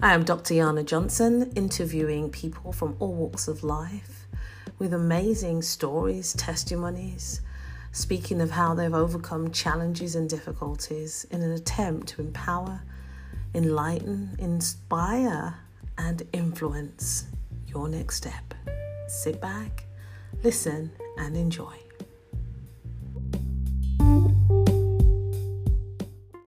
I am Dr. Yana Johnson, interviewing people from all walks of life with amazing stories, testimonies, speaking of how they've overcome challenges and difficulties in an attempt to empower, enlighten, inspire, and influence your next step. Sit back, listen, and enjoy.